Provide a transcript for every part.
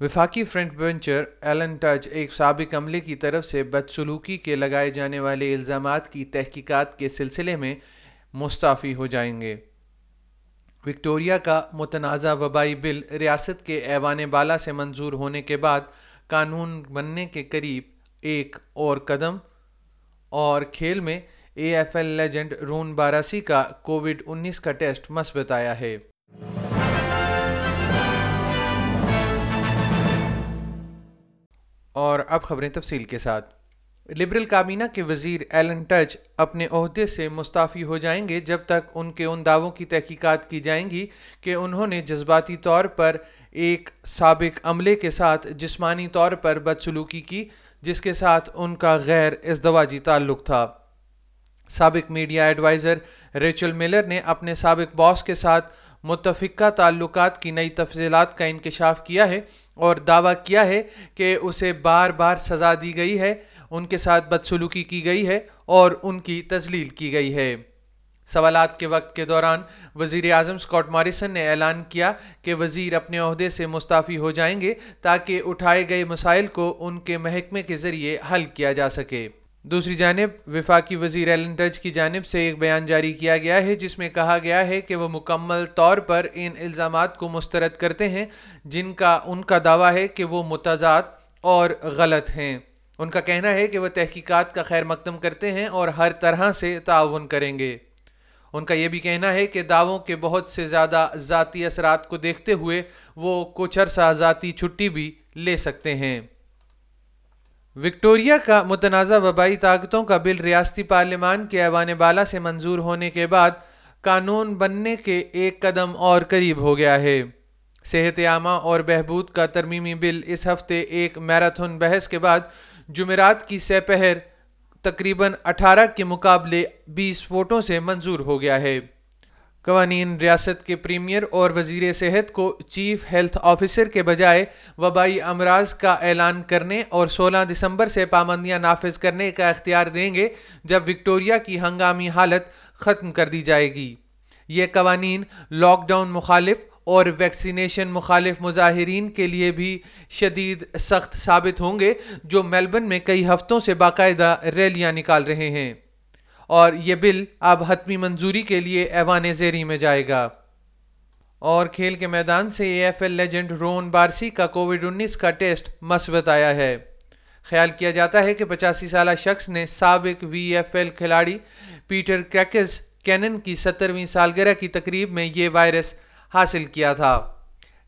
وفاقی front bencher Alan touch ایک سابق عملے کی طرف سے بدسلوکی کے لگائے جانے والے الزامات کی تحقیقات کے سلسلے میں مستعفی ہو جائیں گے۔ وکٹوریا کا متنازع وبائی بل ریاست کے ایوان بالا سے منظور ہونے کے بعد قانون بننے کے قریب ایک اور قدم اور کھیل میں A F L legend Ron Barassi کا کووڈ انیس کا ٹیسٹ مثبت آیا ہے۔ اور اب خبریں تفصیل کے ساتھ۔ لبرل کابینہ کے وزیر ایلن ٹچ اپنے عہدے سے مستعفی ہو جائیں گے جب تک ان کے ان دعووں کی تحقیقات کی جائیں گی کہ انہوں نے جذباتی طور پر ایک سابق عملے کے ساتھ جسمانی طور پر بدسلوکی کی، جس کے ساتھ ان کا غیر ازدواجی تعلق تھا۔ سابق میڈیا ایڈوائزر ریچل ملر نے اپنے سابق باس کے ساتھ متفقہ تعلقات کی نئی تفصیلات کا انکشاف کیا ہے اور دعویٰ کیا ہے کہ اسے بار بار سزا دی گئی ہے، ان کے ساتھ بدسلوکی کی گئی ہے اور ان کی تزلیل کی گئی ہے۔ سوالات کے وقت کے دوران وزیر اعظم اسکاٹ مارسن نے اعلان کیا کہ وزیر اپنے عہدے سے مستعفی ہو جائیں گے تاکہ اٹھائے گئے مسائل کو ان کے محکمے کے ذریعے حل کیا جا سکے۔ دوسری جانب، وفاقی وزیر ایلن ٹچ کی جانب سے ایک بیان جاری کیا گیا ہے، جس میں کہا گیا ہے کہ وہ مکمل طور پر ان الزامات کو مسترد کرتے ہیں، جن کا، ان کا دعویٰ ہے کہ وہ متضاد اور غلط ہیں۔ ان کا کہنا ہے کہ وہ تحقیقات کا خیر مقدم کرتے ہیں اور ہر طرح سے تعاون کریں گے۔ ان کا یہ بھی کہنا ہے کہ دعووں کے بہت سے زیادہ ذاتی اثرات کو دیکھتے ہوئے وہ کچھ عرصہ ذاتی چھٹی بھی لے سکتے ہیں۔ وکٹوریا کا متنازع وبائی طاقتوں کا بل ریاستی پارلیمان کے ایوان بالا سے منظور ہونے کے بعد قانون بننے کے ایک قدم اور قریب ہو گیا ہے۔ صحت عامہ اور بہبود کا ترمیمی بل اس ہفتے ایک میراتھن بحث کے بعد جمعرات کی سہ پہر تقریباً اٹھارہ کے مقابلے بیس ووٹوں سے منظور ہو گیا ہے۔ قوانین، ریاست کے پریمیئر اور وزیر صحت کو چیف ہیلتھ آفیسر کے بجائے وبائی امراض کا اعلان کرنے اور سولہ دسمبر سے پابندیاں نافذ کرنے کا اختیار دیں گے جب وکٹوریا کی ہنگامی حالت ختم کر دی جائے گی۔ یہ قوانین لاک ڈاؤن مخالف اور ویکسینیشن مخالف مظاہرین کے لیے بھی شدید سخت ثابت ہوں گے، جو میلبن میں کئی ہفتوں سے باقاعدہ ریلیاں نکال رہے ہیں۔ اور یہ بل اب حتمی منظوری کے لیے ایوان زیری میں جائے گا۔ اور کھیل کے میدان سے A F L legend Ron Barassi کا کووڈ انیس کا ٹیسٹ مثبت آیا ہے۔ خیال کیا جاتا ہے کہ پچاسی سالہ شخص نے سابق وی ایف ایل کھلاڑی پیٹر کریکز کینن کی سترویں سالگرہ کی تقریب میں یہ وائرس حاصل کیا تھا۔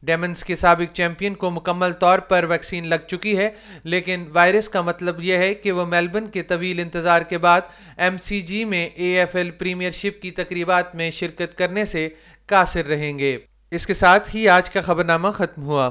ڈیمنس کے سابق چیمپئن کو مکمل طور پر ویکسین لگ چکی ہے، لیکن وائرس کا مطلب یہ ہے کہ وہ میلبن کے طویل انتظار کے بعد ایم سی جی میں A F L premiership کی تقریبات میں شرکت کرنے سے قاصر رہیں گے۔ اس کے ساتھ ہی آج کا خبرنامہ ختم ہوا۔